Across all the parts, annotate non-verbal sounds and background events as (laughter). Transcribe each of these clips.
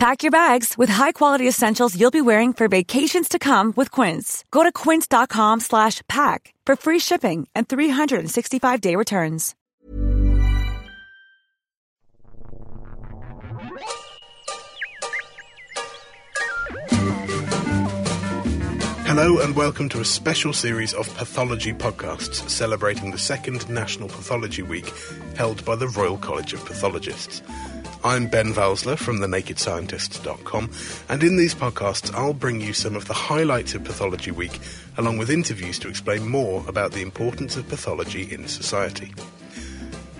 Pack your bags with high-quality essentials you'll be wearing for vacations to come with Quince. Go to quince.com slash pack for free shipping and 365-day returns. Hello and welcome to a special series of pathology podcasts celebrating the second National Pathology Week held by the Royal College of Pathologists. I'm Ben Valsler from thenakedscientist.com, and in these podcasts, I'll bring you some of the highlights of Pathology Week, along with interviews to explain more about the importance of pathology in society.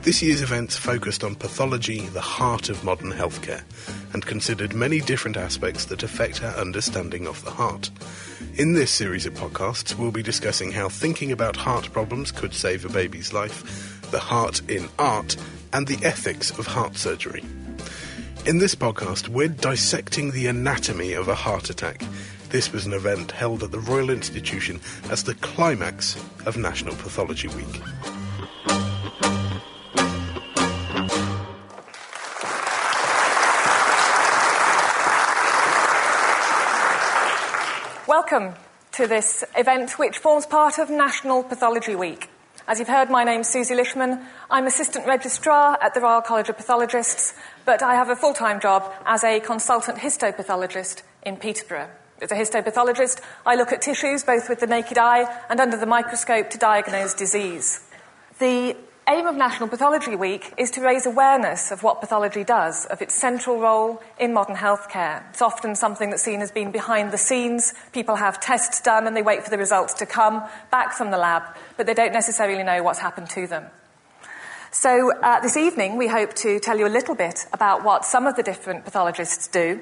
This year's events focused on pathology, the heart of modern healthcare, and considered many different aspects that affect our understanding of the heart. In this series of podcasts, we'll be discussing how thinking about heart problems could save a baby's life, the heart in art, and the ethics of heart surgery. In this podcast, we're dissecting the anatomy of a heart attack. This was an event held at the Royal Institution as the climax of National Pathology Week. Welcome to this event, which forms part of National Pathology Week. As you've heard, my name's Suzy Lishman. I'm Assistant Registrar at the Royal College of Pathologists, but I have a full time job as a consultant histopathologist in Peterborough. As a histopathologist, I look at tissues both with the naked eye and under the microscope to diagnose disease. The aim of National Pathology Week is to raise awareness of what pathology does, of its central role in modern healthcare. It's often something that's seen as being behind the scenes. People have tests done and they wait for the results to come back from the lab, but they don't necessarily know what's happened to them. So, uh, this evening, we hope to tell you a little bit about what some of the different pathologists do.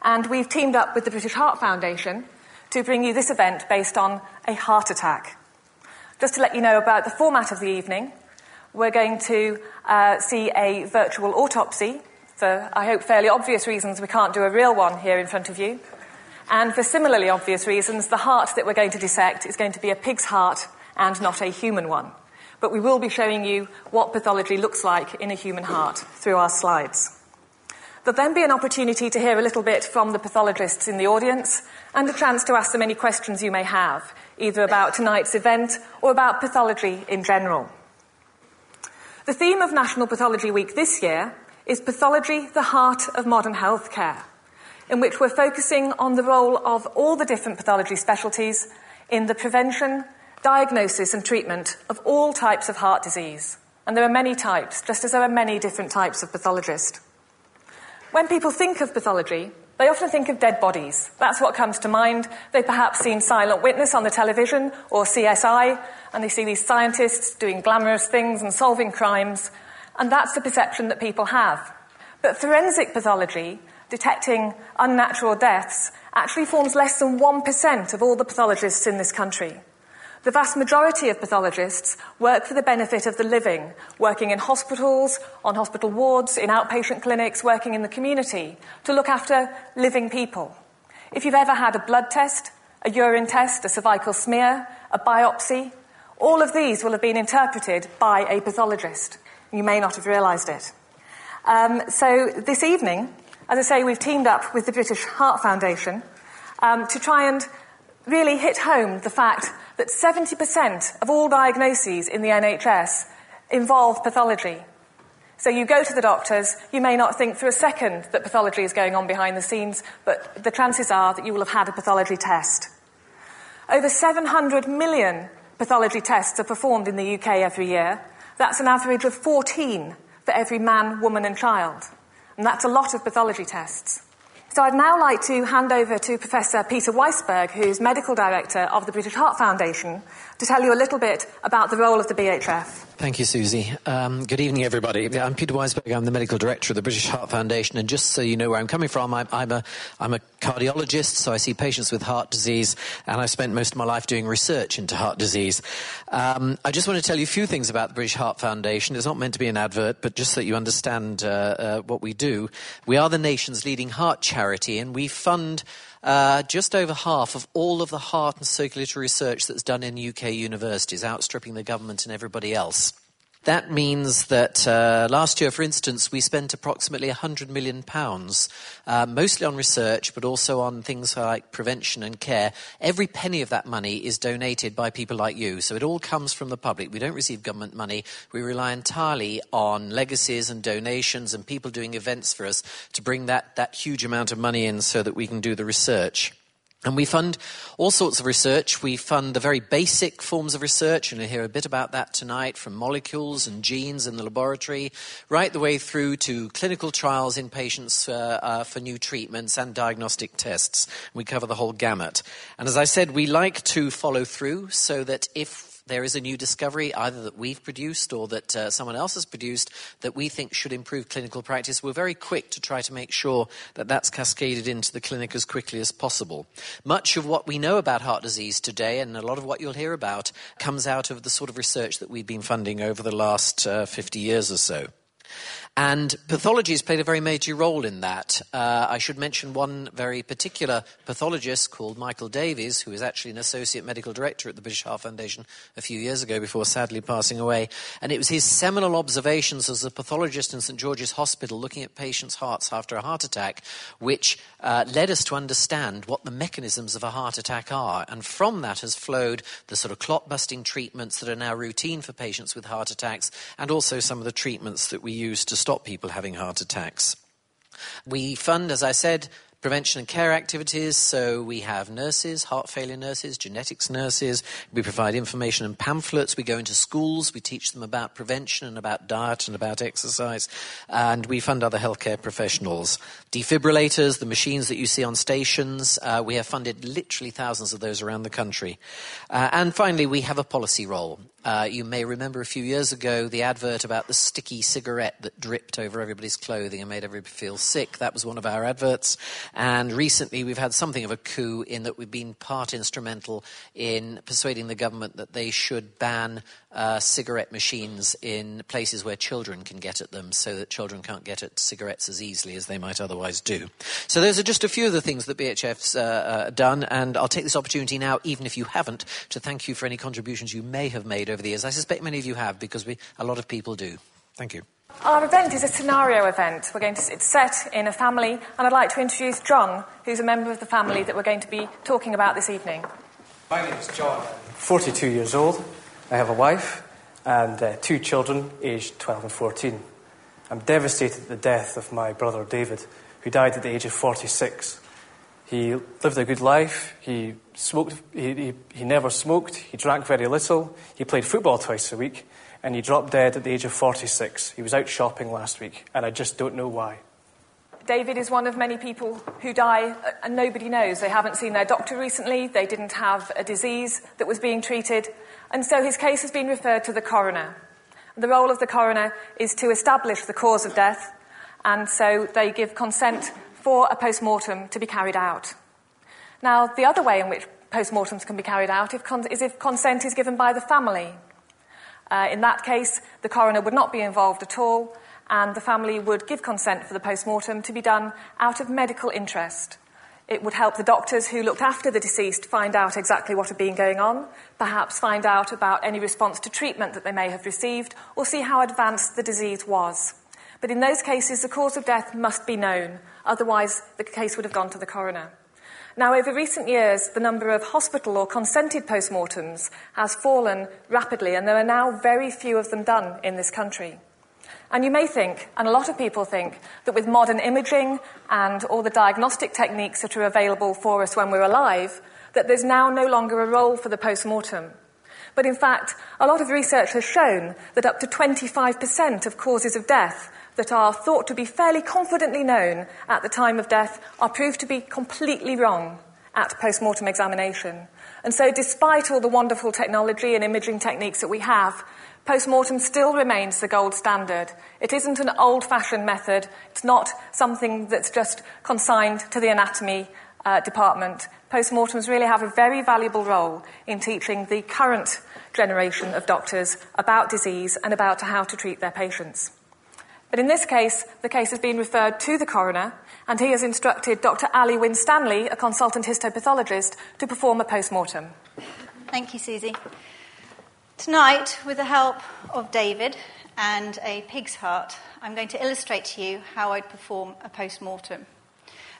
And we've teamed up with the British Heart Foundation to bring you this event based on a heart attack. Just to let you know about the format of the evening, we're going to uh, see a virtual autopsy. For, I hope, fairly obvious reasons, we can't do a real one here in front of you. And for similarly obvious reasons, the heart that we're going to dissect is going to be a pig's heart and not a human one. But we will be showing you what pathology looks like in a human heart through our slides. There'll then be an opportunity to hear a little bit from the pathologists in the audience and a chance to ask them any questions you may have, either about tonight's event or about pathology in general. The theme of National Pathology Week this year is Pathology, the Heart of Modern Healthcare, in which we're focusing on the role of all the different pathology specialties in the prevention, diagnosis, and treatment of all types of heart disease. And there are many types, just as there are many different types of pathologist. When people think of pathology, they often think of dead bodies. That's what comes to mind. They've perhaps seen Silent Witness on the television or CSI, and they see these scientists doing glamorous things and solving crimes, and that's the perception that people have. But forensic pathology, detecting unnatural deaths, actually forms less than 1% of all the pathologists in this country. The vast majority of pathologists work for the benefit of the living, working in hospitals, on hospital wards, in outpatient clinics, working in the community to look after living people. If you've ever had a blood test, a urine test, a cervical smear, a biopsy, all of these will have been interpreted by a pathologist. You may not have realised it. Um, so this evening, as I say, we've teamed up with the British Heart Foundation um, to try and really hit home the fact that 70% of all diagnoses in the NHS involve pathology. So you go to the doctors, you may not think for a second that pathology is going on behind the scenes, but the chances are that you will have had a pathology test. Over 700 million pathology tests are performed in the UK every year. That's an average of 14 for every man, woman, and child. And that's a lot of pathology tests. So I'd now like to hand over to Professor Peter Weissberg, who's Medical Director of the British Heart Foundation, to tell you a little bit about the role of the BHF. Thank you, Suzy. Um, good evening, everybody. I'm Peter Weissberg. I'm the medical director of the British Heart Foundation. And just so you know where I'm coming from, I'm, I'm, a, I'm a cardiologist, so I see patients with heart disease, and I've spent most of my life doing research into heart disease. Um, I just want to tell you a few things about the British Heart Foundation. It's not meant to be an advert, but just so that you understand uh, uh, what we do. We are the nation's leading heart charity, and we fund uh, just over half of all of the heart and circulatory research that's done in UK universities, outstripping the government and everybody else. That means that uh, last year, for instance, we spent approximately £100 million, uh, mostly on research, but also on things like prevention and care. Every penny of that money is donated by people like you, so it all comes from the public. We don't receive government money. We rely entirely on legacies and donations and people doing events for us to bring that, that huge amount of money in so that we can do the research. And we fund all sorts of research. We fund the very basic forms of research, and you'll hear a bit about that tonight from molecules and genes in the laboratory, right the way through to clinical trials in patients uh, uh, for new treatments and diagnostic tests. We cover the whole gamut. And as I said, we like to follow through so that if there is a new discovery, either that we've produced or that uh, someone else has produced, that we think should improve clinical practice, we're very quick to try to make sure that that's cascaded into the clinic as quickly as possible. Much of what we know about heart disease today, and a lot of what you'll hear about, comes out of the sort of research that we've been funding over the last uh, 50 years or so. And pathology has played a very major role in that. Uh, I should mention one very particular pathologist called Michael Davies, who is actually an associate medical director at the British Heart Foundation a few years ago before sadly passing away. And it was his seminal observations as a pathologist in St George's Hospital looking at patients' hearts after a heart attack, which uh, led us to understand what the mechanisms of a heart attack are. And from that has flowed the sort of clot busting treatments that are now routine for patients with heart attacks, and also some of the treatments that we use to stop people having heart attacks. We fund, as I said, prevention and care activities. So we have nurses, heart failure nurses, genetics nurses. We provide information and pamphlets. We go into schools. We teach them about prevention and about diet and about exercise. And we fund other healthcare professionals. Defibrillators, the machines that you see on stations, uh, we have funded literally thousands of those around the country. Uh, and finally, we have a policy role. Uh, you may remember a few years ago the advert about the sticky cigarette that dripped over everybody's clothing and made everybody feel sick. That was one of our adverts. And recently we've had something of a coup in that we've been part instrumental in persuading the government that they should ban uh, cigarette machines in places where children can get at them so that children can't get at cigarettes as easily as they might otherwise do. So those are just a few of the things that BHF's uh, uh, done, and I'll take this opportunity now, even if you haven't, to thank you for any contributions you may have made over the years. I suspect many of you have because we, a lot of people do. Thank you. Our event is a scenario event. We're going to, it's set in a family, and I'd like to introduce John, who's a member of the family that we're going to be talking about this evening. My name is John. 42 years old. I have a wife and uh, two children, aged 12 and 14. I'm devastated at the death of my brother David, who died at the age of 46. He lived a good life. He smoked. He, he, he never smoked. He drank very little. He played football twice a week, and he dropped dead at the age of 46. He was out shopping last week, and I just don't know why. David is one of many people who die and nobody knows. They haven't seen their doctor recently, they didn't have a disease that was being treated, and so his case has been referred to the coroner. The role of the coroner is to establish the cause of death, and so they give consent for a post mortem to be carried out. Now, the other way in which post mortems can be carried out is if consent is given by the family. Uh, in that case, the coroner would not be involved at all, and the family would give consent for the post mortem to be done out of medical interest. It would help the doctors who looked after the deceased find out exactly what had been going on, perhaps find out about any response to treatment that they may have received, or see how advanced the disease was. But in those cases, the cause of death must be known, otherwise, the case would have gone to the coroner. Now, over recent years, the number of hospital or consented postmortems has fallen rapidly, and there are now very few of them done in this country. And you may think, and a lot of people think, that with modern imaging and all the diagnostic techniques that are available for us when we're alive, that there's now no longer a role for the postmortem. But in fact, a lot of research has shown that up to 25% of causes of death that are thought to be fairly confidently known at the time of death are proved to be completely wrong at post mortem examination. And so, despite all the wonderful technology and imaging techniques that we have, post-mortem still remains the gold standard. It isn't an old-fashioned method. It's not something that's just consigned to the anatomy uh, department. Post-mortems really have a very valuable role in teaching the current generation of doctors about disease and about how to treat their patients. But in this case, the case has been referred to the coroner, and he has instructed Dr. Ali Winstanley, a consultant histopathologist, to perform a post mortem. Thank you, Suzy. Tonight, with the help of David and a pig's heart, I'm going to illustrate to you how I'd perform a post mortem.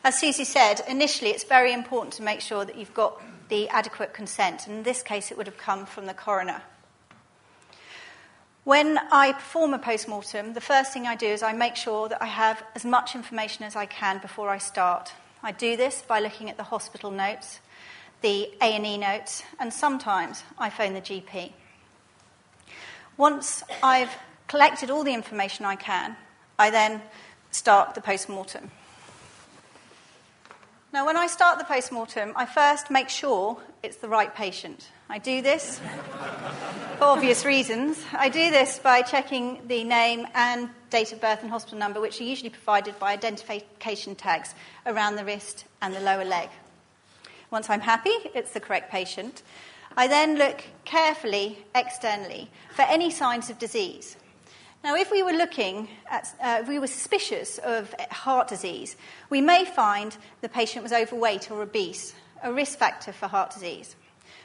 As Suzy said, initially it's very important to make sure that you've got the adequate consent, and in this case it would have come from the coroner. When I perform a post mortem, the first thing I do is I make sure that I have as much information as I can before I start. I do this by looking at the hospital notes, the A&E notes, and sometimes I phone the GP. Once I've collected all the information I can, I then start the post mortem. Now, when I start the post mortem, I first make sure it's the right patient. I do this (laughs) for obvious reasons. I do this by checking the name and date of birth and hospital number, which are usually provided by identification tags around the wrist and the lower leg. Once I'm happy it's the correct patient, I then look carefully externally for any signs of disease. Now, if we were looking at, uh, if we were suspicious of heart disease, we may find the patient was overweight or obese, a risk factor for heart disease.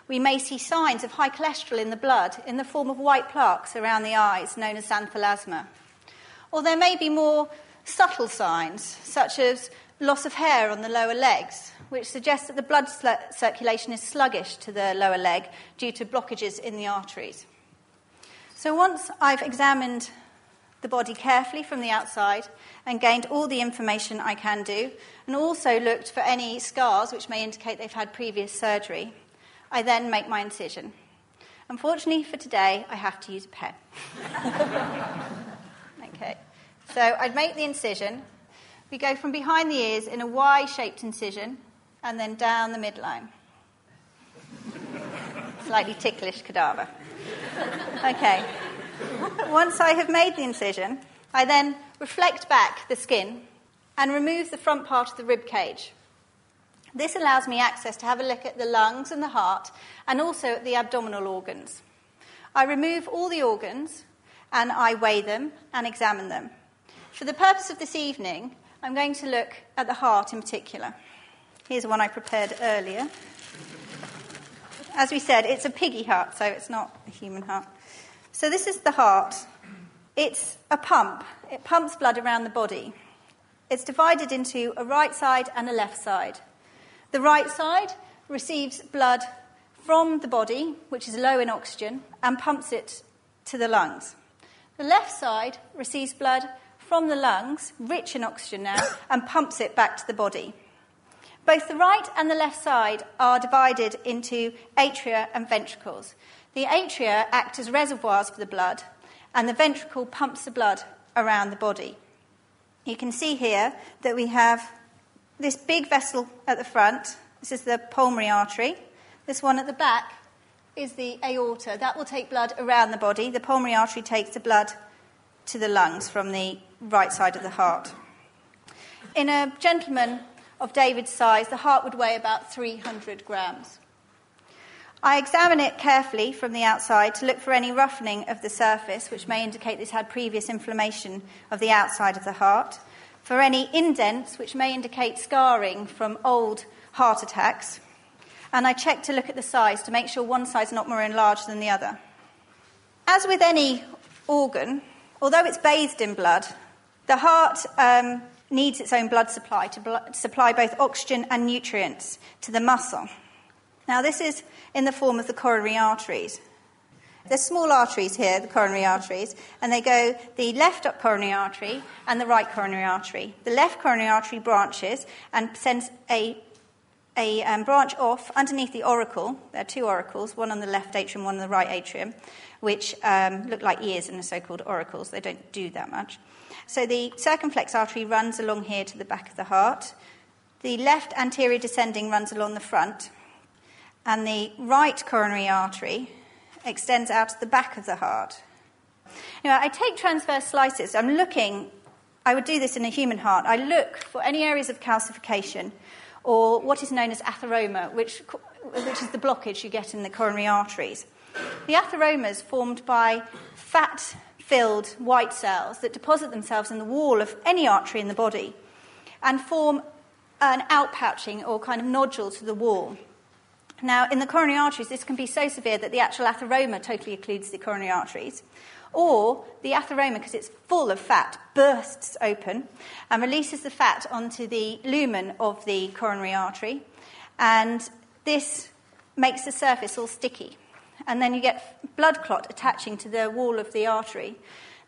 We may see signs of high cholesterol in the blood in the form of white plaques around the eyes, known as xanthelasma. Or there may be more subtle signs, such as loss of hair on the lower legs, which suggests that the blood circulation is sluggish to the lower leg due to blockages in the arteries. So once I've examined the body carefully from the outside and gained all the information I can do, and also looked for any scars which may indicate they've had previous surgery. I then make my incision. Unfortunately for today, I have to use a pen. (laughs) okay, so I'd make the incision. We go from behind the ears in a Y shaped incision and then down the midline. (laughs) Slightly ticklish cadaver. Okay. Once I have made the incision, I then reflect back the skin and remove the front part of the rib cage. This allows me access to have a look at the lungs and the heart and also at the abdominal organs. I remove all the organs and I weigh them and examine them. For the purpose of this evening, I'm going to look at the heart in particular. Here's one I prepared earlier. As we said, it's a piggy heart, so it's not a human heart. So, this is the heart. It's a pump, it pumps blood around the body. It's divided into a right side and a left side. The right side receives blood from the body, which is low in oxygen, and pumps it to the lungs. The left side receives blood from the lungs, rich in oxygen now, and pumps it back to the body. Both the right and the left side are divided into atria and ventricles. The atria act as reservoirs for the blood, and the ventricle pumps the blood around the body. You can see here that we have this big vessel at the front. This is the pulmonary artery. This one at the back is the aorta. That will take blood around the body. The pulmonary artery takes the blood to the lungs from the right side of the heart. In a gentleman of David's size, the heart would weigh about 300 grams. I examine it carefully from the outside to look for any roughening of the surface, which may indicate this had previous inflammation of the outside of the heart, for any indents, which may indicate scarring from old heart attacks, and I check to look at the size to make sure one side is not more enlarged than the other. As with any organ, although it's bathed in blood, the heart um, needs its own blood supply to bl- supply both oxygen and nutrients to the muscle. Now, this is in the form of the coronary arteries. There's small arteries here, the coronary arteries, and they go the left coronary artery and the right coronary artery. The left coronary artery branches and sends a, a um, branch off underneath the auricle. There are two auricles, one on the left atrium, one on the right atrium, which um, look like ears in the so called auricles. They don't do that much. So the circumflex artery runs along here to the back of the heart. The left anterior descending runs along the front and the right coronary artery extends out to the back of the heart. Now, I take transverse slices. I'm looking, I would do this in a human heart. I look for any areas of calcification or what is known as atheroma, which, which is the blockage you get in the coronary arteries. The atheroma is formed by fat filled white cells that deposit themselves in the wall of any artery in the body and form an outpouching or kind of nodule to the wall. Now, in the coronary arteries, this can be so severe that the actual atheroma totally occludes the coronary arteries. Or the atheroma, because it's full of fat, bursts open and releases the fat onto the lumen of the coronary artery. And this makes the surface all sticky. And then you get blood clot attaching to the wall of the artery.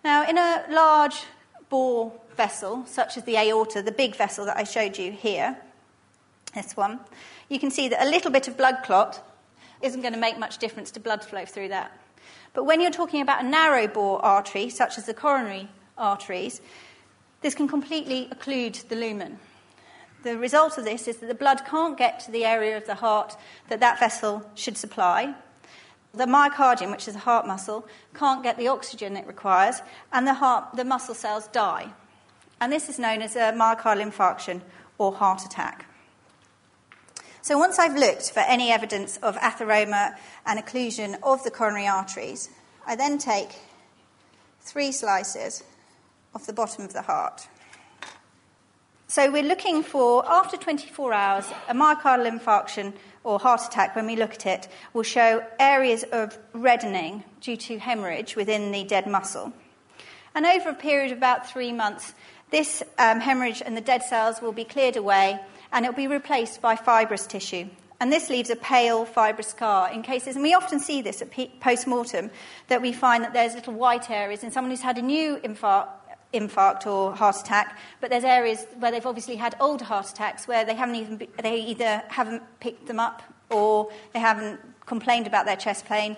Now, in a large bore vessel, such as the aorta, the big vessel that I showed you here, this one, you can see that a little bit of blood clot isn't going to make much difference to blood flow through that. But when you're talking about a narrow bore artery, such as the coronary arteries, this can completely occlude the lumen. The result of this is that the blood can't get to the area of the heart that that vessel should supply. The myocardium, which is a heart muscle, can't get the oxygen it requires, and the, heart, the muscle cells die. And this is known as a myocardial infarction or heart attack. So once I've looked for any evidence of atheroma and occlusion of the coronary arteries, I then take three slices off the bottom of the heart. So we're looking for, after 24 hours, a myocardial infarction or heart attack, when we look at it, will show areas of reddening due to hemorrhage within the dead muscle. And over a period of about three months, this um, hemorrhage and the dead cells will be cleared away and it'll be replaced by fibrous tissue. And this leaves a pale fibrous scar in cases, and we often see this at post mortem, that we find that there's little white areas in someone who's had a new infarct, infarct or heart attack, but there's areas where they've obviously had older heart attacks where they haven't even they either haven't picked them up or they haven't complained about their chest pain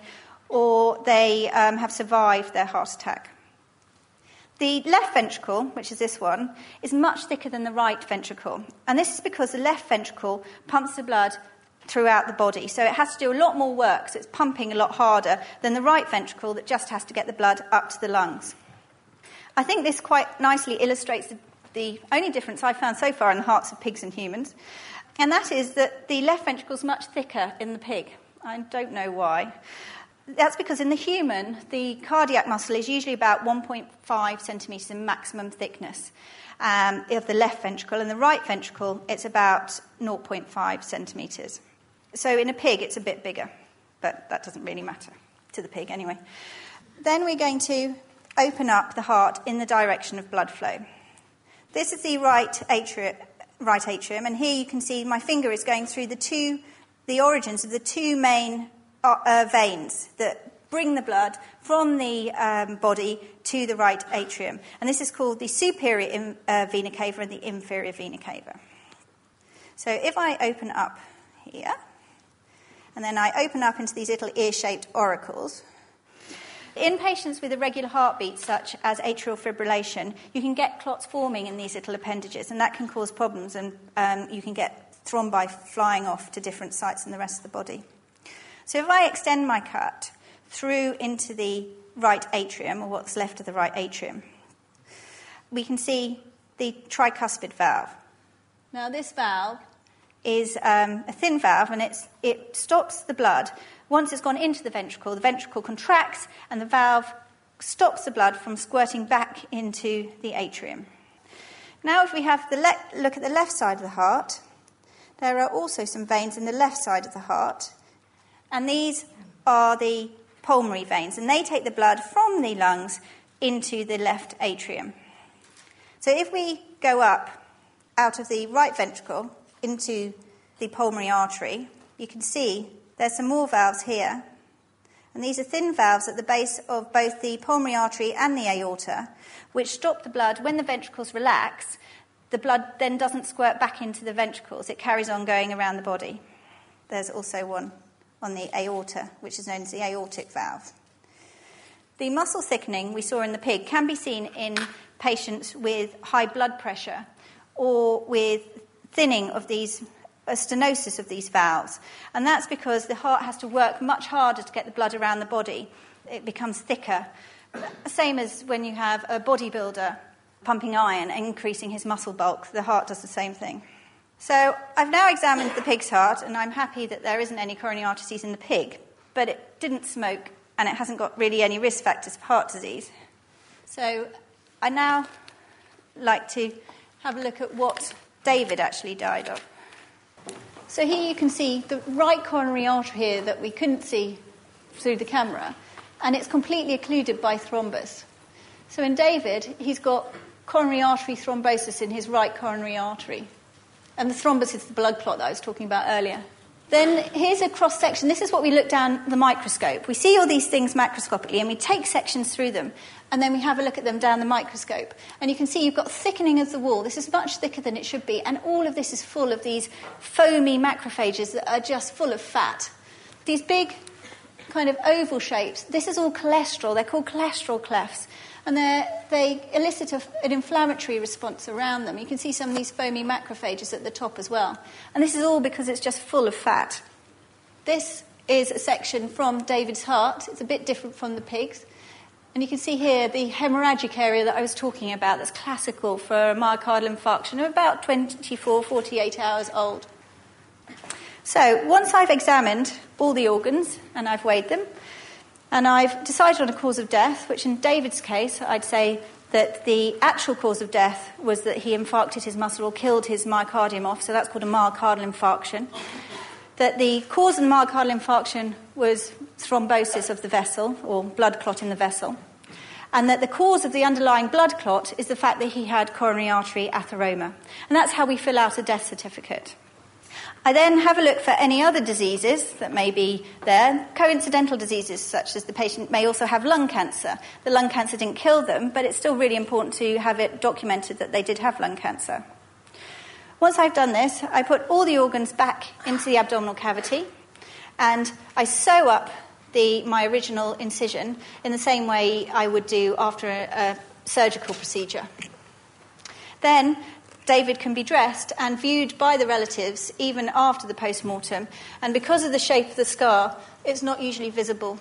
or they um, have survived their heart attack. The left ventricle, which is this one, is much thicker than the right ventricle. And this is because the left ventricle pumps the blood throughout the body. So it has to do a lot more work, so it's pumping a lot harder than the right ventricle that just has to get the blood up to the lungs. I think this quite nicely illustrates the, the only difference I've found so far in the hearts of pigs and humans, and that is that the left ventricle is much thicker in the pig. I don't know why. That's because in the human, the cardiac muscle is usually about 1.5 centimetres in maximum thickness um, of the left ventricle, and the right ventricle, it's about 0.5 centimetres. So in a pig, it's a bit bigger, but that doesn't really matter to the pig anyway. Then we're going to open up the heart in the direction of blood flow. This is the right atrium, right atrium, and here you can see my finger is going through the two, the origins of the two main uh, veins that bring the blood from the um, body to the right atrium. And this is called the superior in, uh, vena cava and the inferior vena cava. So if I open up here, and then I open up into these little ear shaped auricles, in patients with irregular heartbeats, such as atrial fibrillation, you can get clots forming in these little appendages, and that can cause problems, and um, you can get thrombi flying off to different sites in the rest of the body. So if I extend my cut through into the right atrium, or what's left of the right atrium, we can see the tricuspid valve. Now, this valve is um, a thin valve and it stops the blood. Once it's gone into the ventricle, the ventricle contracts and the valve stops the blood from squirting back into the atrium. Now, if we have the le- look at the left side of the heart, there are also some veins in the left side of the heart and these are the pulmonary veins, and they take the blood from the lungs into the left atrium. So if we go up out of the right ventricle into the pulmonary artery, you can see there's some more valves here. And these are thin valves at the base of both the pulmonary artery and the aorta, which stop the blood. When the ventricles relax, the blood then doesn't squirt back into the ventricles, it carries on going around the body. There's also one on the aorta, which is known as the aortic valve. The muscle thickening we saw in the pig can be seen in patients with high blood pressure or with thinning of these a stenosis of these valves. And that's because the heart has to work much harder to get the blood around the body. It becomes thicker. Same as when you have a bodybuilder pumping iron, and increasing his muscle bulk, the heart does the same thing. So I've now examined the pig's heart, and I'm happy that there isn't any coronary artery disease in the pig, but it didn't smoke and it hasn't got really any risk factors for heart disease. So I now like to have a look at what David actually died of. So here you can see the right coronary artery here that we couldn't see through the camera, and it's completely occluded by thrombus. So in David, he's got coronary artery thrombosis in his right coronary artery. And the thrombus is the blood clot that I was talking about earlier. Then here's a cross section. This is what we look down the microscope. We see all these things macroscopically and we take sections through them and then we have a look at them down the microscope. And you can see you've got thickening of the wall. This is much thicker than it should be. And all of this is full of these foamy macrophages that are just full of fat. These big kind of oval shapes, this is all cholesterol. They're called cholesterol clefts and they elicit a, an inflammatory response around them. You can see some of these foamy macrophages at the top as well. And this is all because it's just full of fat. This is a section from David's heart. It's a bit different from the pig's. And you can see here the hemorrhagic area that I was talking about that's classical for a myocardial infarction about 24, 48 hours old. So once I've examined all the organs and I've weighed them, and I've decided on a cause of death, which in David's case, I'd say that the actual cause of death was that he infarcted his muscle or killed his myocardium off, so that's called a myocardial infarction. That the cause of the myocardial infarction was thrombosis of the vessel or blood clot in the vessel. And that the cause of the underlying blood clot is the fact that he had coronary artery atheroma. And that's how we fill out a death certificate. I then have a look for any other diseases that may be there, coincidental diseases such as the patient may also have lung cancer. The lung cancer didn't kill them, but it's still really important to have it documented that they did have lung cancer. Once I've done this, I put all the organs back into the abdominal cavity and I sew up the, my original incision in the same way I would do after a, a surgical procedure. Then David can be dressed and viewed by the relatives even after the post mortem. And because of the shape of the scar, it's not usually visible.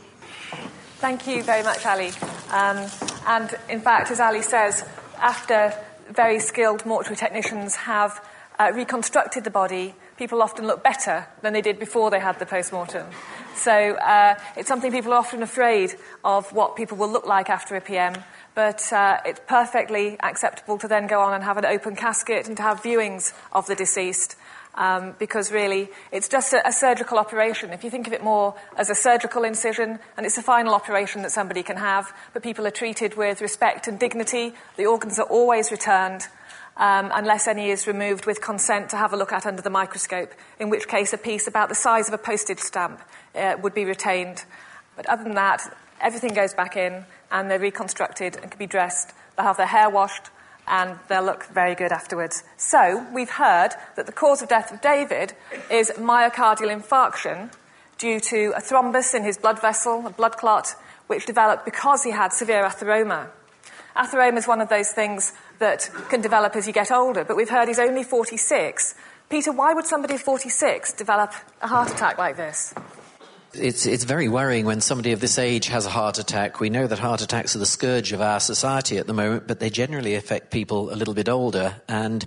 Thank you very much, Ali. Um, and in fact, as Ali says, after very skilled mortuary technicians have uh, reconstructed the body, people often look better than they did before they had the post mortem. So uh, it's something people are often afraid of what people will look like after a PM but uh, it's perfectly acceptable to then go on and have an open casket and to have viewings of the deceased. Um, because really, it's just a, a, surgical operation. If you think of it more as a surgical incision, and it's a final operation that somebody can have, but people are treated with respect and dignity. The organs are always returned, um, unless any is removed with consent to have a look at under the microscope, in which case a piece about the size of a postage stamp uh, would be retained. But other than that, everything goes back in, and they're reconstructed and can be dressed. They'll have their hair washed and they'll look very good afterwards. So, we've heard that the cause of death of David is myocardial infarction due to a thrombus in his blood vessel, a blood clot, which developed because he had severe atheroma. Atheroma is one of those things that can develop as you get older, but we've heard he's only 46. Peter, why would somebody of 46 develop a heart attack like this? It's, it's very worrying when somebody of this age has a heart attack. We know that heart attacks are the scourge of our society at the moment, but they generally affect people a little bit older. And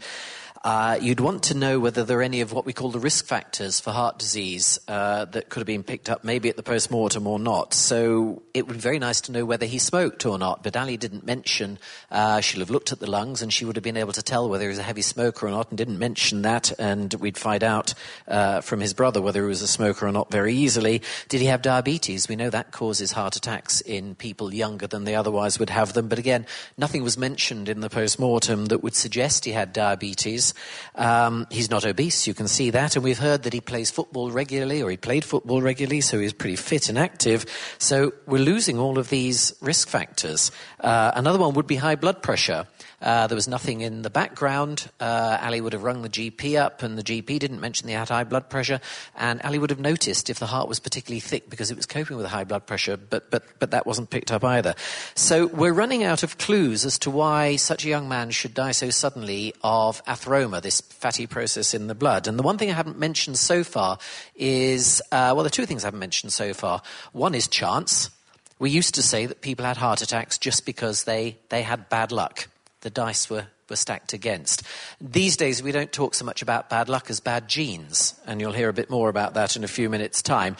uh, you'd want to know whether there are any of what we call the risk factors for heart disease uh, that could have been picked up maybe at the post mortem or not. So it would be very nice to know whether he smoked or not. But Ali didn't mention, uh, she'll have looked at the lungs and she would have been able to tell whether he was a heavy smoker or not and didn't mention that. And we'd find out uh, from his brother whether he was a smoker or not very easily. Did he have diabetes? We know that causes heart attacks in people younger than they otherwise would have them. But again, nothing was mentioned in the post mortem that would suggest he had diabetes. Um, he's not obese, you can see that, and we've heard that he plays football regularly, or he played football regularly, so he's pretty fit and active. So we're losing all of these risk factors. Uh, another one would be high blood pressure. Uh, there was nothing in the background. Uh, Ali would have rung the GP up, and the GP didn't mention had high blood pressure. And Ali would have noticed if the heart was particularly thick because it was coping with high blood pressure, but, but, but that wasn't picked up either. So we're running out of clues as to why such a young man should die so suddenly of atheroma this fatty process in the blood. And the one thing I haven't mentioned so far is uh, well, the two things I haven't mentioned so far. One is chance. We used to say that people had heart attacks just because they, they had bad luck. The dice were, were stacked against. These days, we don't talk so much about bad luck as bad genes, and you'll hear a bit more about that in a few minutes' time.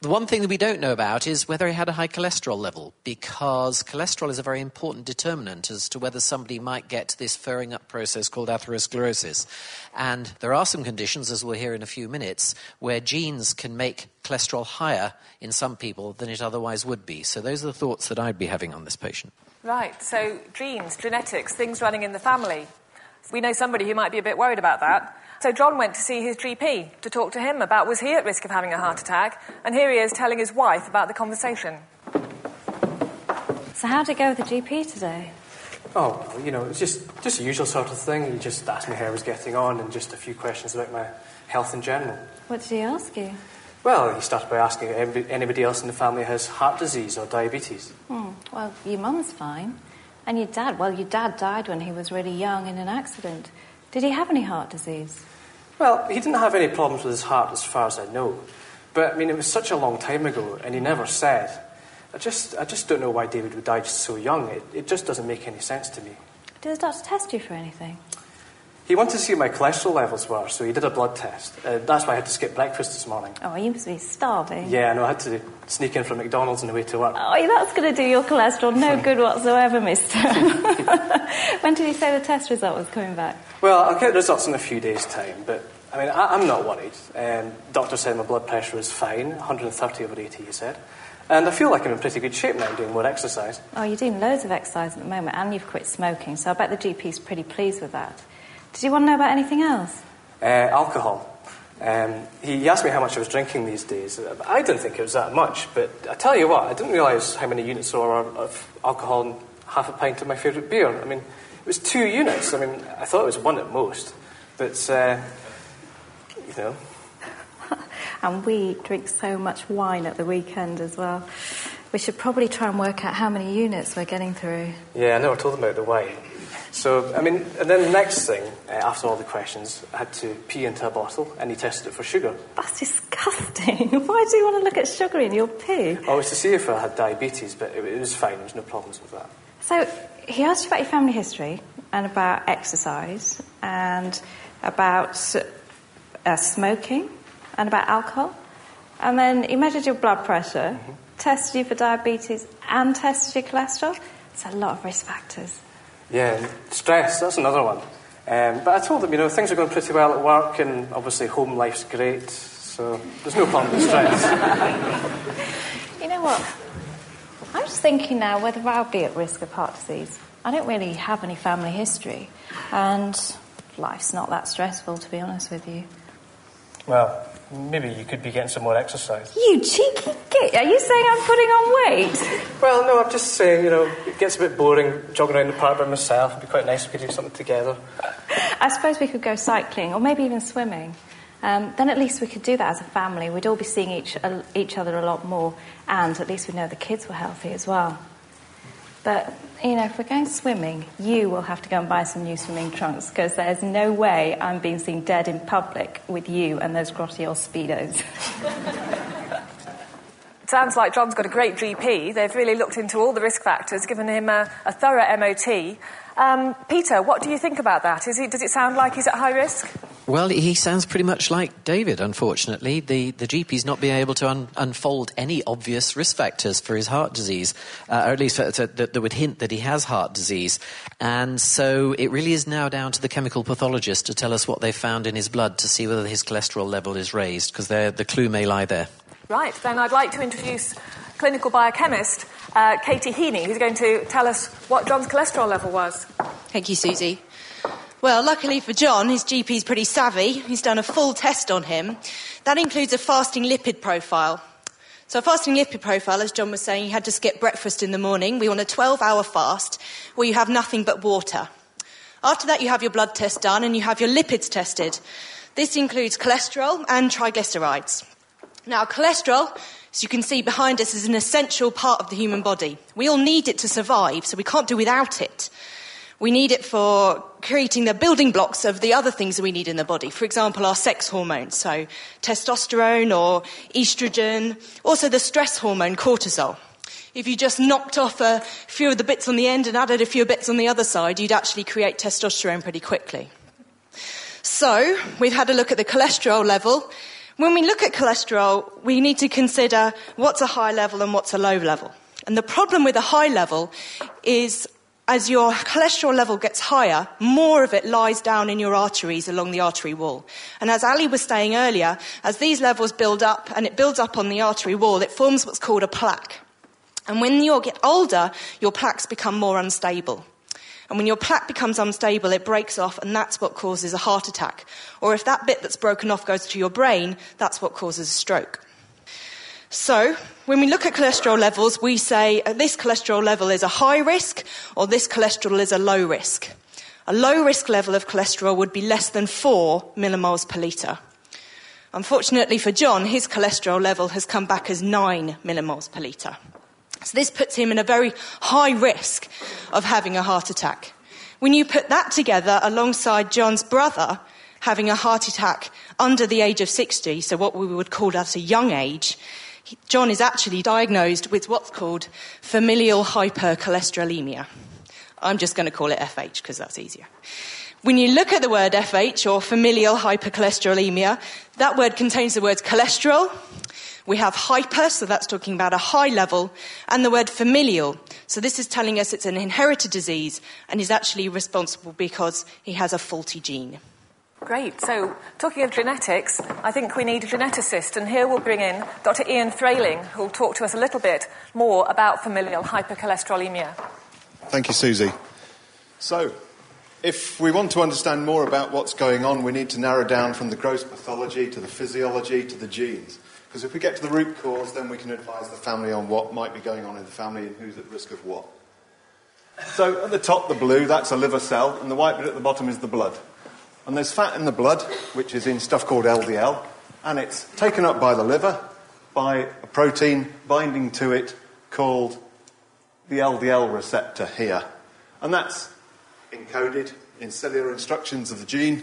The one thing that we don't know about is whether he had a high cholesterol level, because cholesterol is a very important determinant as to whether somebody might get this furring up process called atherosclerosis. And there are some conditions, as we'll hear in a few minutes, where genes can make cholesterol higher in some people than it otherwise would be. So those are the thoughts that I'd be having on this patient. Right, so genes, genetics, things running in the family. We know somebody who might be a bit worried about that. So John went to see his GP to talk to him about was he at risk of having a heart attack, and here he is telling his wife about the conversation. So how'd it go with the GP today? Oh, you know, it's just just the usual sort of thing. He just asked me how I was getting on and just a few questions about my health in general. What did he ask you? Well, he started by asking if anybody- else in the family has heart disease or diabetes. Hmm. Well, your mum's fine. And your dad, well, your dad died when he was really young in an accident. Did he have any heart disease? Well, he didn't have any problems with his heart as far as I know. But I mean, it was such a long time ago, and he never said. I just, I just don't know why David would die just so young. It, it just doesn't make any sense to me. Did the doctor test you for anything? He wanted to see what my cholesterol levels were, so he did a blood test. Uh, that's why I had to skip breakfast this morning. Oh, you must be starving. Yeah, no, I had to sneak in from McDonald's on the way to work. Oh, that's going to do your cholesterol no good whatsoever, mister. (laughs) when did he say the test result was coming back? Well, I'll get the results in a few days' time, but I mean, I, I'm not worried. Um, doctor said my blood pressure is fine, 130 over 80, he said. And I feel like I'm in pretty good shape now, doing more exercise. Oh, you're doing loads of exercise at the moment and you've quit smoking, so I bet the GP's pretty pleased with that. Did you want to know about anything else? Uh, alcohol. Um, he asked me how much I was drinking these days. I didn't think it was that much, but I tell you what, I didn't realise how many units there are of alcohol in half a pint of my favourite beer. I mean, it was two units. I mean, I thought it was one at most. But, uh, you know, (laughs) And we drink so much wine at the weekend as well. We should probably try and work out how many units we're getting through. yeah, I never told him about the wine. So, I mean, and then the next thing, uh, after all the questions, I had to pee into a bottle and he tested it for sugar. That's disgusting. (laughs) Why do you want to look at sugar in your pee? Oh, it was to see if I had diabetes, but it, it was fine. There was no problems with that. So he asked you about your family history and about exercise and about uh, smoking and about alcohol. And then he measured your blood pressure, tested you for diabetes, and tested your cholesterol. It's a lot of risk factors. Yeah, stress, that's another one. Um, but I told him, you know, things are going pretty well at work and obviously home life's great, so there's no problem with stress. (laughs) You know what? I'm just thinking now whether I'll be at risk of heart disease. I don't really have any family history, and life's not that stressful, to be honest with you. well, maybe you could be getting some more exercise. You cheeky git! Are you saying I'm putting on weight? Well, no, I'm just saying, you know, it gets a bit boring jogging around the park by myself. It'd be quite nice if we could do something together. I suppose we could go cycling or maybe even swimming. Um, then at least we could do that as a family. We'd all be seeing each, uh, each other a lot more, and at least we'd know the kids were healthy as well. But, you know, if we're going swimming, you will have to go and buy some new swimming trunks because there's no way I'm being seen dead in public with you and those grotty old Speedos. (laughs) Sounds like John's got a great GP. They've really looked into all the risk factors, given him a, a thorough MOT. Um, Peter, what do you think about that? Is he, does it sound like he's at high risk? Well, he sounds pretty much like David, unfortunately. The, the GP's not being able to un, unfold any obvious risk factors for his heart disease, uh, or at least for, to, that, that would hint that he has heart disease. And so it really is now down to the chemical pathologist to tell us what they found in his blood to see whether his cholesterol level is raised, because the clue may lie there. Right, then I'd like to introduce clinical biochemist uh, Katie Heaney, who's going to tell us what John's cholesterol level was. Thank you, Suzy. Well, luckily for John, his GP's pretty savvy. He's done a full test on him. That includes a fasting lipid profile. So, a fasting lipid profile, as John was saying, you had to skip breakfast in the morning. We want a 12 hour fast where you have nothing but water. After that, you have your blood test done and you have your lipids tested. This includes cholesterol and triglycerides. Now, cholesterol, as you can see behind us, is an essential part of the human body. We all need it to survive, so we can't do without it. We need it for creating the building blocks of the other things that we need in the body. For example, our sex hormones, so testosterone or estrogen, also the stress hormone cortisol. If you just knocked off a few of the bits on the end and added a few bits on the other side, you'd actually create testosterone pretty quickly. So, we've had a look at the cholesterol level. When we look at cholesterol, we need to consider what's a high level and what's a low level. And the problem with a high level is as your cholesterol level gets higher, more of it lies down in your arteries along the artery wall. And as Ali was saying earlier, as these levels build up and it builds up on the artery wall, it forms what's called a plaque. And when you get older, your plaques become more unstable. And when your plaque becomes unstable, it breaks off, and that's what causes a heart attack. Or if that bit that's broken off goes to your brain, that's what causes a stroke. So, when we look at cholesterol levels, we say uh, this cholesterol level is a high risk or this cholesterol is a low risk. A low risk level of cholesterol would be less than 4 millimoles per litre. Unfortunately for John, his cholesterol level has come back as 9 millimoles per litre. So this puts him in a very high risk of having a heart attack. When you put that together alongside John's brother having a heart attack under the age of 60, so what we would call at a young age, John is actually diagnosed with what's called familial hypercholesterolemia. I'm just going to call it FH because that's easier. When you look at the word FH or familial hypercholesterolemia, that word contains the words cholesterol. We have hyper, so that's talking about a high level, and the word familial. So this is telling us it's an inherited disease and is actually responsible because he has a faulty gene. Great. So, talking of genetics, I think we need a geneticist, and here we'll bring in Dr. Ian Frayling, who will talk to us a little bit more about familial hypercholesterolemia. Thank you, Suzy. So, if we want to understand more about what's going on, we need to narrow down from the gross pathology to the physiology to the genes. Because if we get to the root cause, then we can advise the family on what might be going on in the family and who's at risk of what. So, at the top, the blue, that's a liver cell, and the white bit at the bottom is the blood. And there's fat in the blood, which is in stuff called LDL, and it's taken up by the liver by a protein binding to it called the LDL receptor here. And that's encoded in cellular instructions of the gene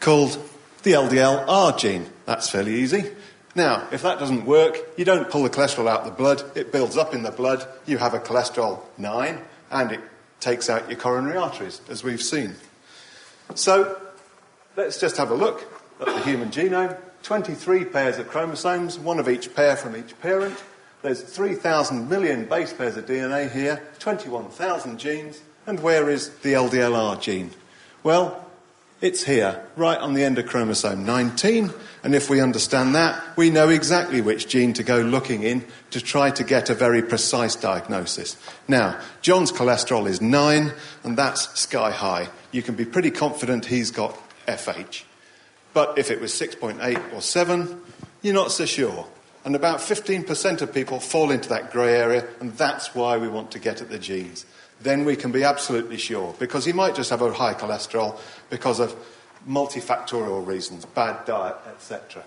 called the LDLR gene. That's fairly easy. Now, if that doesn't work, you don't pull the cholesterol out of the blood, it builds up in the blood, you have a cholesterol 9, and it takes out your coronary arteries, as we've seen. So, Let's just have a look at the human genome. 23 pairs of chromosomes, one of each pair from each parent. There's 3,000 million base pairs of DNA here, 21,000 genes. And where is the LDLR gene? Well, it's here, right on the end of chromosome 19. And if we understand that, we know exactly which gene to go looking in to try to get a very precise diagnosis. Now, John's cholesterol is 9, and that's sky high. You can be pretty confident he's got FH. But if it was 6.8 or 7, you're not so sure. And about 15% of people fall into that grey area, and that's why we want to get at the genes. Then we can be absolutely sure, because he might just have a high cholesterol because of multifactorial reasons, bad diet, etc.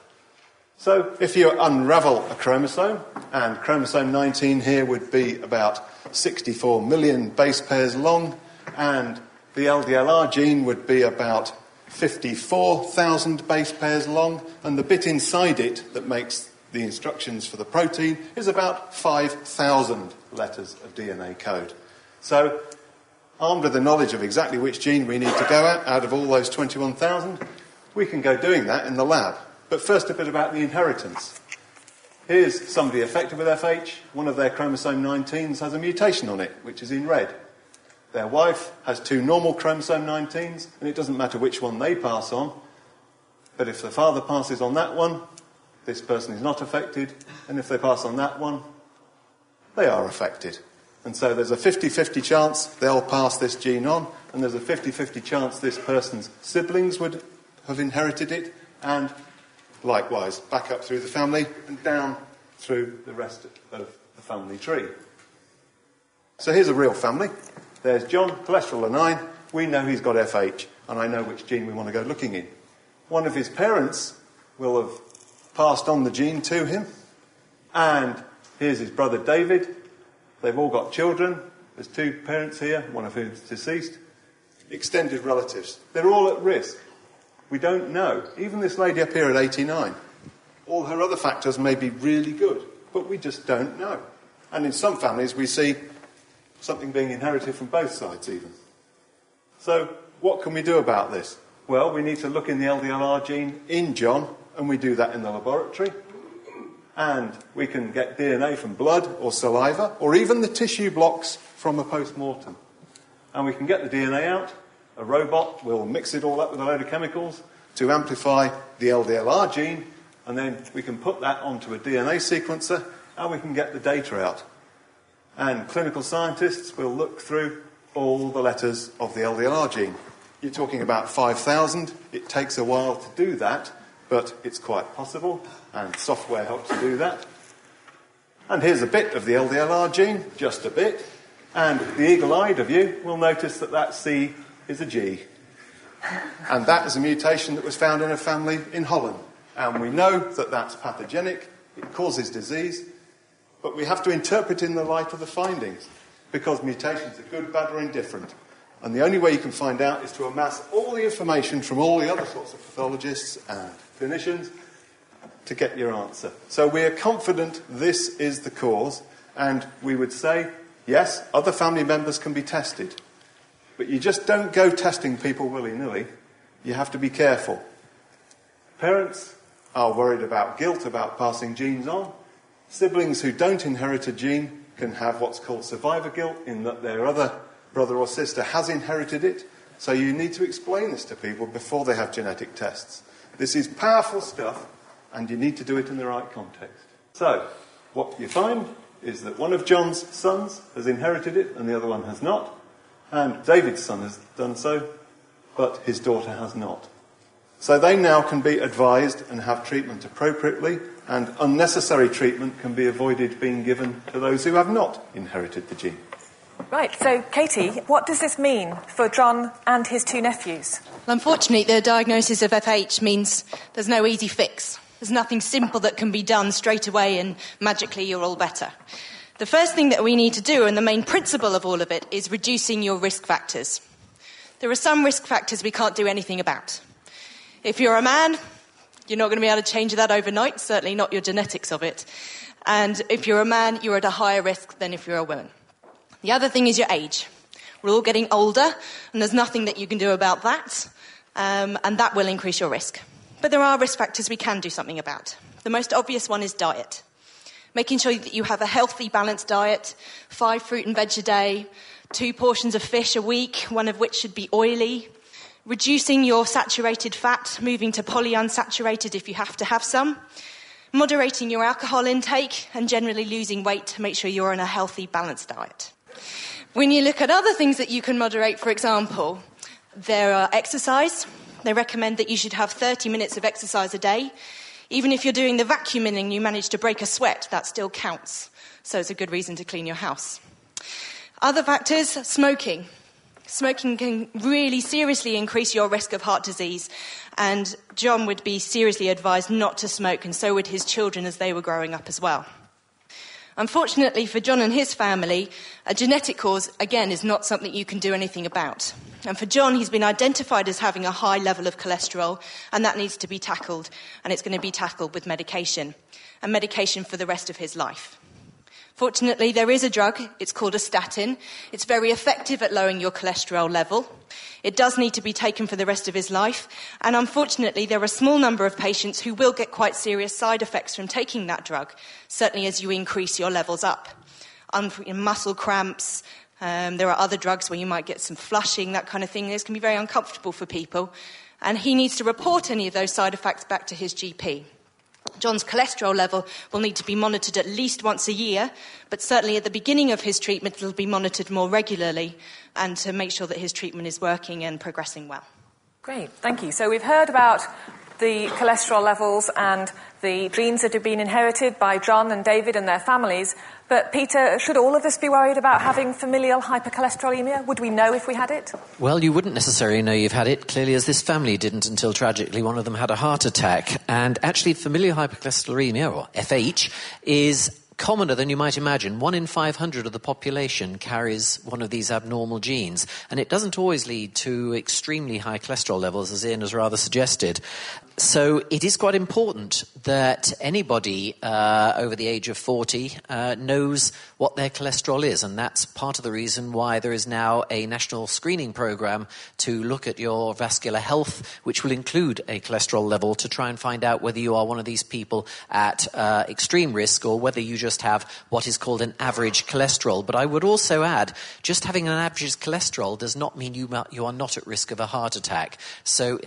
So if you unravel a chromosome, and chromosome 19 here would be about 64 million base pairs long, and the LDLR gene would be about 54,000 base pairs long, and the bit inside it that makes the instructions for the protein is about 5,000 letters of DNA code. So, armed with the knowledge of exactly which gene we need to go at out of all those 21,000, we can go doing that in the lab. But first, a bit about the inheritance. Here's somebody affected with FH. One of their chromosome 19s has a mutation on it, which is in red. Their wife has two normal chromosome 19s, and it doesn't matter which one they pass on. But if the father passes on that one, this person is not affected, and if they pass on that one, they are affected. And so there's a 50 50 chance they'll pass this gene on, and there's a 50 50 chance this person's siblings would have inherited it, and likewise, back up through the family and down through the rest of the family tree. So here's a real family. There's John, cholesterol of 9. We know he's got FH, and I know which gene we want to go looking in. One of his parents will have passed on the gene to him. And here's his brother David. They've all got children. There's two parents here, one of whom is deceased. extended relatives. They're all at risk. We don't know. Even this lady up here at 89, all her other factors may be really good, but we just don't know. And in some families, we see something being inherited from both sides, even. So, what can we do about this? Well, we need to look in the LDLR gene in John, and we do that in the laboratory. And we can get DNA from blood or saliva, or even the tissue blocks from a post mortem. And we can get the DNA out. A robot will mix it all up with a load of chemicals to amplify the LDLR gene, and then we can put that onto a DNA sequencer and we can get the data out. And clinical scientists will look through all the letters of the LDLR gene. You're talking about 5,000. It takes a while to do that, but it's quite possible, and software helps to do that. And here's a bit of the LDLR gene, just a bit. And the eagle eyed of you will notice that that C is a G. And that is a mutation that was found in a family in Holland. And we know that that's pathogenic, it causes disease, but we have to interpret in the light of the findings because mutations are good, bad, or indifferent. And the only way you can find out is to amass all the information from all the other sorts of pathologists and clinicians to get your answer. So we are confident this is the cause, and we would say, yes, other family members can be tested. But you just don't go testing people willy nilly. You have to be careful. Parents are worried about guilt about passing genes on. Siblings who don't inherit a gene can have what's called survivor guilt, in that their other brother or sister has inherited it. So you need to explain this to people before they have genetic tests. This is powerful stuff, and you need to do it in the right context. So, what you find is that one of John's sons has inherited it and the other one has not. And David's son has done so, but his daughter has not. So they now can be advised and have treatment appropriately, and unnecessary treatment can be avoided being given to those who have not inherited the gene. Right, so Katie, what does this mean for John and his two nephews? Well, unfortunately, the diagnosis of FH means there's no easy fix. There's nothing simple that can be done straight away and magically you're all better. The first thing that we need to do, and the main principle of all of it, is reducing your risk factors. There are some risk factors we can't do anything about. If you're a man, you're not going to be able to change that overnight, certainly not your genetics of it. And if you're a man, you're at a higher risk than if you're a woman. The other thing is your age. We're all getting older, and there's nothing that you can do about that, um, and that will increase your risk. But there are risk factors we can do something about. The most obvious one is diet making sure that you have a healthy, balanced diet, five fruit and veg a day, two portions of fish a week, one of which should be oily, reducing your saturated fat, moving to polyunsaturated if you have to have some, moderating your alcohol intake, and generally losing weight to make sure you're on a healthy, balanced diet. When you look at other things that you can moderate, for example, there are exercise. They recommend that you should have 30 minutes of exercise a day. Even if you're doing the vacuuming and you manage to break a sweat, that still counts. So it's a good reason to clean your house. Other factors, smoking. Smoking can really seriously increase your risk of heart disease. And John would be seriously advised not to smoke, and so would his children as they were growing up as well. Unfortunately for John and his family, a genetic cause, again, is not something you can do anything about. And for John, he's been identified as having a high level of cholesterol, and that needs to be tackled, and it's going to be tackled with medication, and medication for the rest of his life. Fortunately, there is a drug. It's called a statin. It's very effective at lowering your cholesterol level. It does need to be taken for the rest of his life. And unfortunately, there are a small number of patients who will get quite serious side effects from taking that drug, certainly as you increase your levels up. Un- muscle cramps, um, there are other drugs where you might get some flushing, that kind of thing. This can be very uncomfortable for people. And he needs to report any of those side effects back to his GP. John's cholesterol level will need to be monitored at least once a year, but certainly at the beginning of his treatment, it'll be monitored more regularly and to make sure that his treatment is working and progressing well. Great, thank you. So we've heard about the cholesterol levels and the genes that have been inherited by John and David and their families. But, Peter, should all of us be worried about having familial hypercholesterolemia? Would we know if we had it? Well, you wouldn't necessarily know you've had it, clearly, as this family didn't until tragically one of them had a heart attack. And actually, familial hypercholesterolemia, or FH, is commoner than you might imagine. One in 500 of the population carries one of these abnormal genes, and it doesn't always lead to extremely high cholesterol levels, as Ian has rather suggested. So it is quite important that anybody uh, over the age of 40 uh, knows what their cholesterol is, and that's part of the reason why there is now a national screening program to look at your vascular health, which will include a cholesterol level to try and find out whether you are one of these people at uh, extreme risk or whether you just have what is called an average cholesterol. But I would also add, just having an average cholesterol does not mean you, you are not at risk of a heart attack. So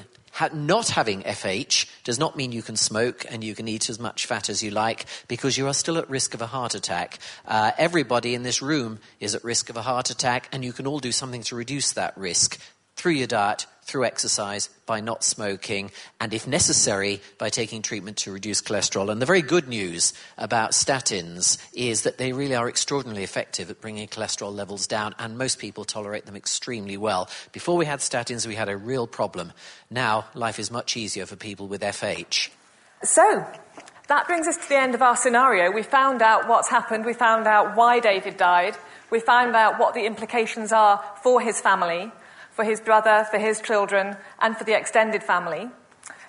not having FH does not mean you can smoke and you can eat as much fat as you like because you are still at risk of a heart attack. Uh, everybody in this room is at risk of a heart attack, and you can all do something to reduce that risk through your diet, through exercise, by not smoking, and if necessary, by taking treatment to reduce cholesterol. And the very good news about statins is that they really are extraordinarily effective at bringing cholesterol levels down, and most people tolerate them extremely well. Before we had statins, we had a real problem. Now, life is much easier for people with FH. So, that brings us to the end of our scenario. We found out what's happened, we found out why David died, we found out what the implications are for his family for his brother, for his children, and for the extended family.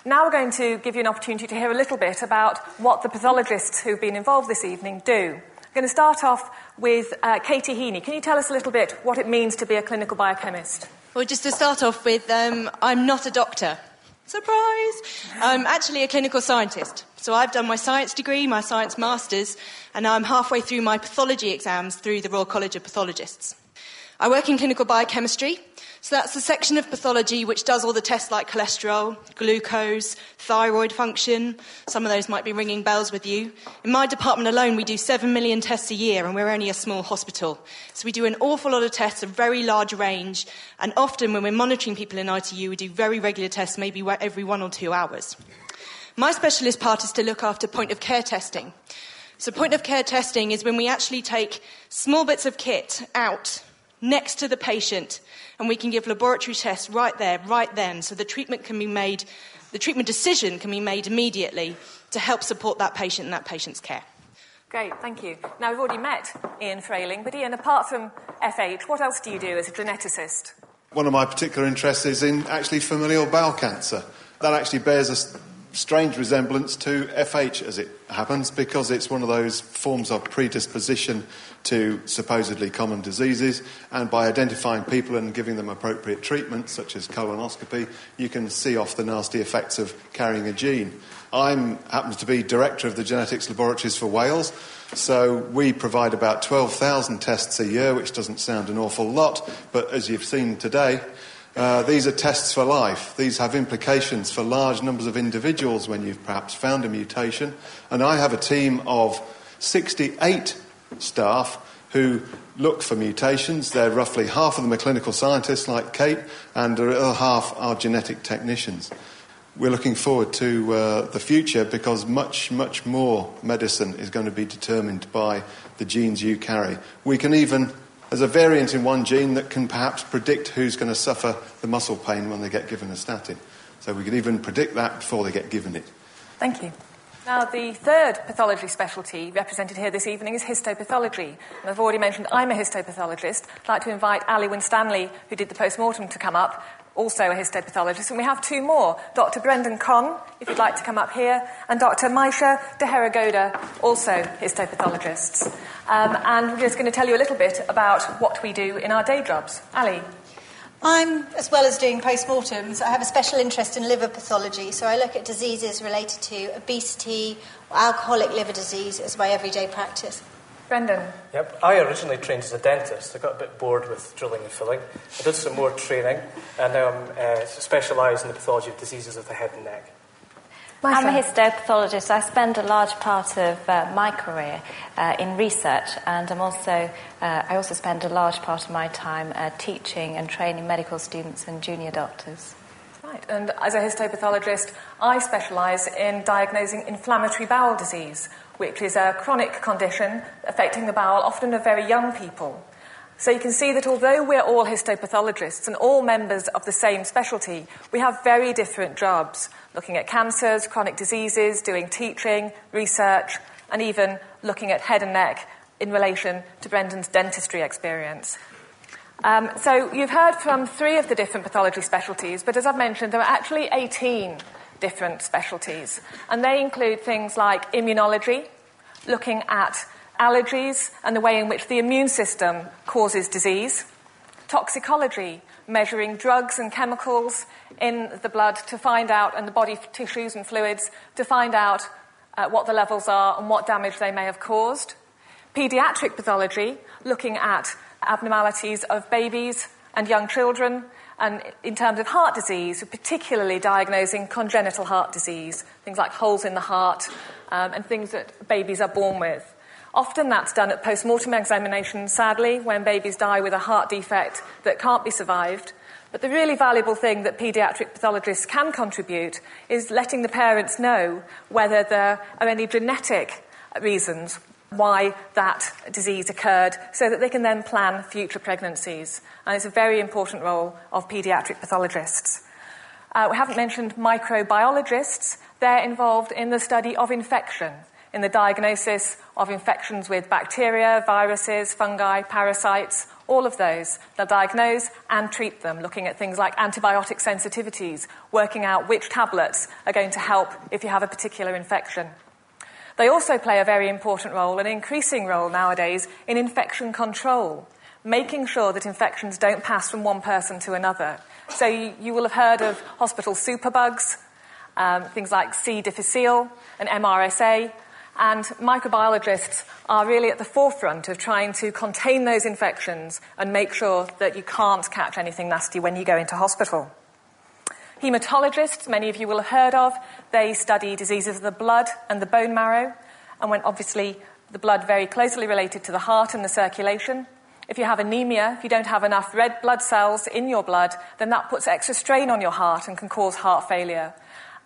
Now we're going to give you an opportunity to hear a little bit about what the pathologists who've been involved this evening do. I'm going to start off with uh, Katie Heaney. Can you tell us a little bit what it means to be a clinical biochemist? Well, just to start off with, um, I'm not a doctor. Surprise! I'm actually a clinical scientist. So I've done my science degree, my science masters, and now I'm halfway through my pathology exams through the Royal College of Pathologists. I work in clinical biochemistry, so that's the section of pathology which does all the tests like cholesterol, glucose, thyroid function. Some of those might be ringing bells with you. In my department alone, we do 7 million tests a year, and we're only a small hospital. So we do an awful lot of tests, a very large range, and often when we're monitoring people in ITU, we do very regular tests, maybe every one or two hours. My specialist part is to look after point of care testing. So, point of care testing is when we actually take small bits of kit out next to the patient and we can give laboratory tests right there, right then, so the treatment can be made, the treatment decision can be made immediately to help support that patient and that patient's care. Great, thank you. Now, we've already met Ian Frayling, but Ian, apart from FH, what else do you do as a geneticist? One of my particular interests is in actually familial bowel cancer. That actually bears a strange resemblance to FH as it happens because it's one of those forms of predisposition to supposedly common diseases. And by identifying people and giving them appropriate treatment, such as colonoscopy, you can see off the nasty effects of carrying a gene. I happen to be director of the genetics laboratories for Wales, so we provide about 12,000 tests a year, which doesn't sound an awful lot, but as you've seen today, uh, these are tests for life. These have implications for large numbers of individuals when you've perhaps found a mutation. And I have a team of 68 staff who look for mutations. They're roughly half of them are clinical scientists like Kate, and the other half are genetic technicians. We're looking forward to uh, the future because much, much more medicine is going to be determined by the genes you carry. We can even there's a variant in one gene that can perhaps predict who's going to suffer the muscle pain when they get given a statin. So we can even predict that before they get given it. Thank you. Now, the third pathology specialty represented here this evening is histopathology. And I've already mentioned I'm a histopathologist. I'd like to invite Ali Winstanley, who did the post-mortem, to come up, also a histopathologist. And we have two more, Dr. Brendan Conn, if you'd like to come up here, and Dr. Maesha Deheragoda, also histopathologists. Um, and we're just going to tell you a little bit about what we do in our day jobs. Ali. I'm, as well as doing postmortems, I have a special interest in liver pathology, so I look at diseases related to obesity alcoholic liver disease as my everyday practice. Brendan. Yep, I originally trained as a dentist. I got a bit bored with drilling and filling. I did some more training, and now I'm uh, specialised in the pathology of diseases of the head and neck. I'm a histopathologist. I spend a large part of uh, my career uh, in research, and I'm also uh, I also spend a large part of my time uh, teaching and training medical students and junior doctors. Right, and as a histopathologist, I specialise in diagnosing inflammatory bowel disease, which is a chronic condition affecting the bowel, often of very young people. So you can see that although we're all histopathologists and all members of the same specialty, we have very different jobs looking at cancers, chronic diseases, doing teaching, research, and even looking at head and neck in relation to Brendan's dentistry experience. Um, so you've heard from three of the different pathology specialties, but as I've mentioned, there are actually 18 different specialties, and they include things like immunology, looking at allergies and the way in which the immune system causes disease, toxicology, measuring drugs and chemicals in the blood to find out, and the body tissues and fluids to find out uh, what the levels are and what damage they may have caused. Pediatric pathology, looking at abnormalities of babies and young children, and in terms of heart disease, particularly diagnosing congenital heart disease, things like holes in the heart um, and things that babies are born with. Often that's done at post mortem examination, sadly, when babies die with a heart defect that can't be survived. But the really valuable thing that paediatric pathologists can contribute is letting the parents know whether there are any genetic reasons why that disease occurred so that they can then plan future pregnancies. And it's a very important role of paediatric pathologists. Uh, we haven't mentioned microbiologists. They're involved in the study of infection in the diagnosis of infections with bacteria, viruses, fungi, parasites, all of those. They'll diagnose and treat them, looking at things like antibiotic sensitivities, working out which tablets are going to help if you have a particular infection. They also play a very important role, an increasing role nowadays, in infection control, making sure that infections don't pass from one person to another. So you, you will have heard of hospital superbugs, um, things like C. difficile and MRSA, and microbiologists are really at the forefront of trying to contain those infections and make sure that you can't catch anything nasty when you go into hospital. Hematologists, many of you will have heard of, they study diseases of the blood and the bone marrow, and when obviously the blood very closely related to the heart and the circulation. If you have anemia, if you don't have enough red blood cells in your blood, then that puts extra strain on your heart and can cause heart failure.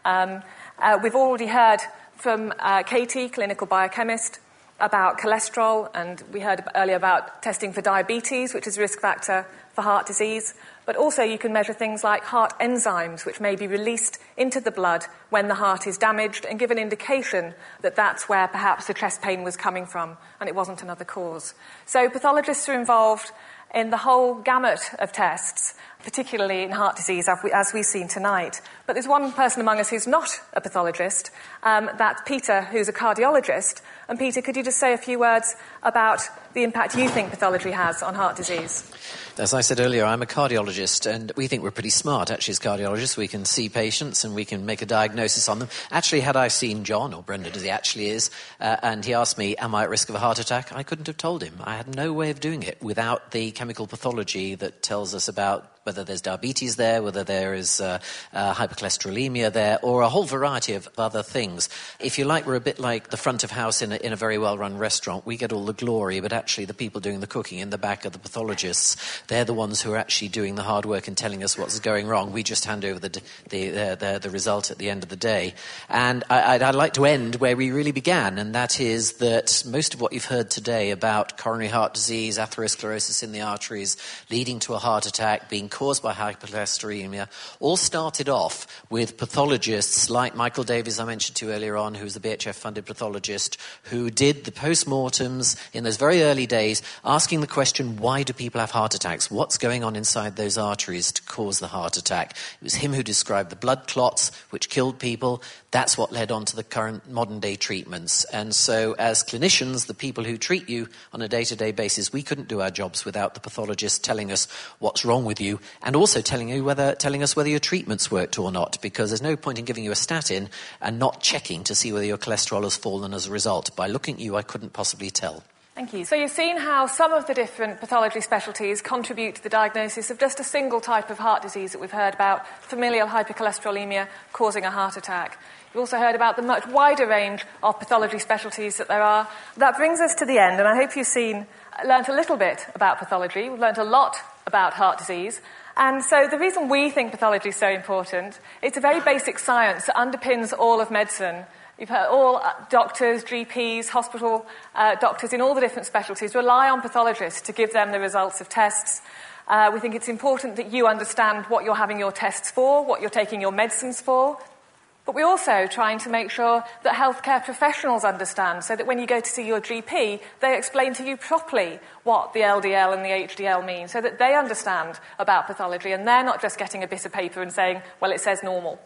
Um, uh, we've already heard from uh, Katie, clinical biochemist, about cholesterol, and we heard earlier about testing for diabetes, which is a risk factor for heart disease. But also, you can measure things like heart enzymes, which may be released into the blood when the heart is damaged, and give an indication that that's where perhaps the chest pain was coming from and it wasn't another cause. So, pathologists are involved in the whole gamut of tests, particularly in heart disease, as we've seen tonight. But there's one person among us who's not a pathologist. Um, that's Peter, who's a cardiologist. And Peter, could you just say a few words about the impact you think pathology has on heart disease? As I said earlier, I'm a cardiologist, and we think we're pretty smart, actually, as cardiologists. We can see patients and we can make a diagnosis on them. Actually, had I seen John, or Brendan as he actually is, uh, and he asked me, Am I at risk of a heart attack? I couldn't have told him. I had no way of doing it without the chemical pathology that tells us about whether there's diabetes there, whether there is uh, uh, hypercholesterolemia there, or a whole variety of other things. If you like, we're a bit like the front of house in a, in a very well run restaurant. We get all the glory, but actually, the people doing the cooking in the back are the pathologists. They're the ones who are actually doing the hard work and telling us what's going wrong. We just hand over the, the, the, the result at the end of the day. And I, would like to end where we really began, and that is that most of what you've heard today about coronary heart disease, atherosclerosis in the arteries, leading to a heart attack, being caused by hypercholesterolemia all started off with pathologists like Michael Davies, I mentioned to you earlier on, who was the BHF funded pathologist, who did the post mortems in those very early days, asking the question why do people have heart attacks? What's going on inside those arteries to cause the heart attack? It was him who described the blood clots, which killed people. That's what led on to the current modern day treatments. And so, as clinicians, the people who treat you on a day to day basis, we couldn't do our jobs without the pathologist telling us what's wrong with you and also telling, you whether, telling us whether your treatments worked or not, because there's no point in giving you a statin and not checking to see whether your cholesterol has fallen as a result. By looking at you, I couldn't possibly tell. Thank you. So you've seen how some of the different pathology specialties contribute to the diagnosis of just a single type of heart disease that we've heard about, familial hypercholesterolemia causing a heart attack. You've also heard about the much wider range of pathology specialties that there are. That brings us to the end, and I hope you've seen, learnt a little bit about pathology. We've learnt a lot about heart disease. And so the reason we think pathology is so important, it's a very basic science that underpins all of medicine. You've heard all uh, doctors, GPs, hospital uh, doctors in all the different specialties rely on pathologists to give them the results of tests. Uh, we think it's important that you understand what you're having your tests for, what you're taking your medicines for, But we're also trying to make sure that healthcare professionals understand so that when you go to see your GP, they explain to you properly what the LDL and the HDL mean so that they understand about pathology and they're not just getting a bit of paper and saying, well, it says normal.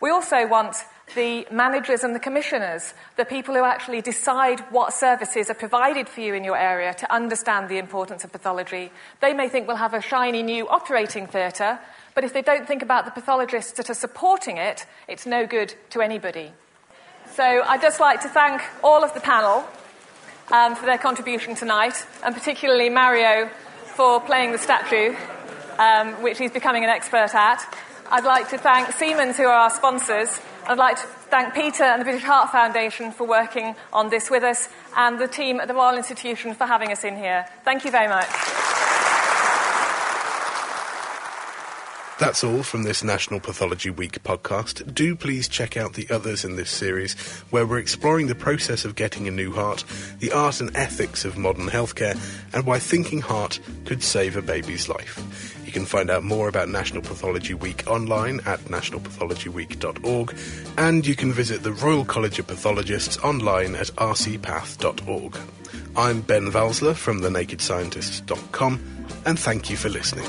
We also want the managers and the commissioners, the people who actually decide what services are provided for you in your area, to understand the importance of pathology. They may think we'll have a shiny new operating theatre, but if they don't think about the pathologists that are supporting it, it's no good to anybody. So I'd just like to thank all of the panel um, for their contribution tonight, and particularly Mario for playing the statue, um, which he's becoming an expert at. I'd like to thank Siemens, who are our sponsors. I'd like to thank Peter and the British Heart Foundation for working on this with us, and the team at the Royal Institution for having us in here. Thank you very much. That's all from this National Pathology Week podcast. Do please check out the others in this series, where we're exploring the process of getting a new heart, the art and ethics of modern healthcare, and why thinking heart could save a baby's life. You can find out more about National Pathology Week online at nationalpathologyweek.org, and you can visit the Royal College of Pathologists online at rcpath.org. I'm Ben Valsler from thenakedscientists.com, and thank you for listening.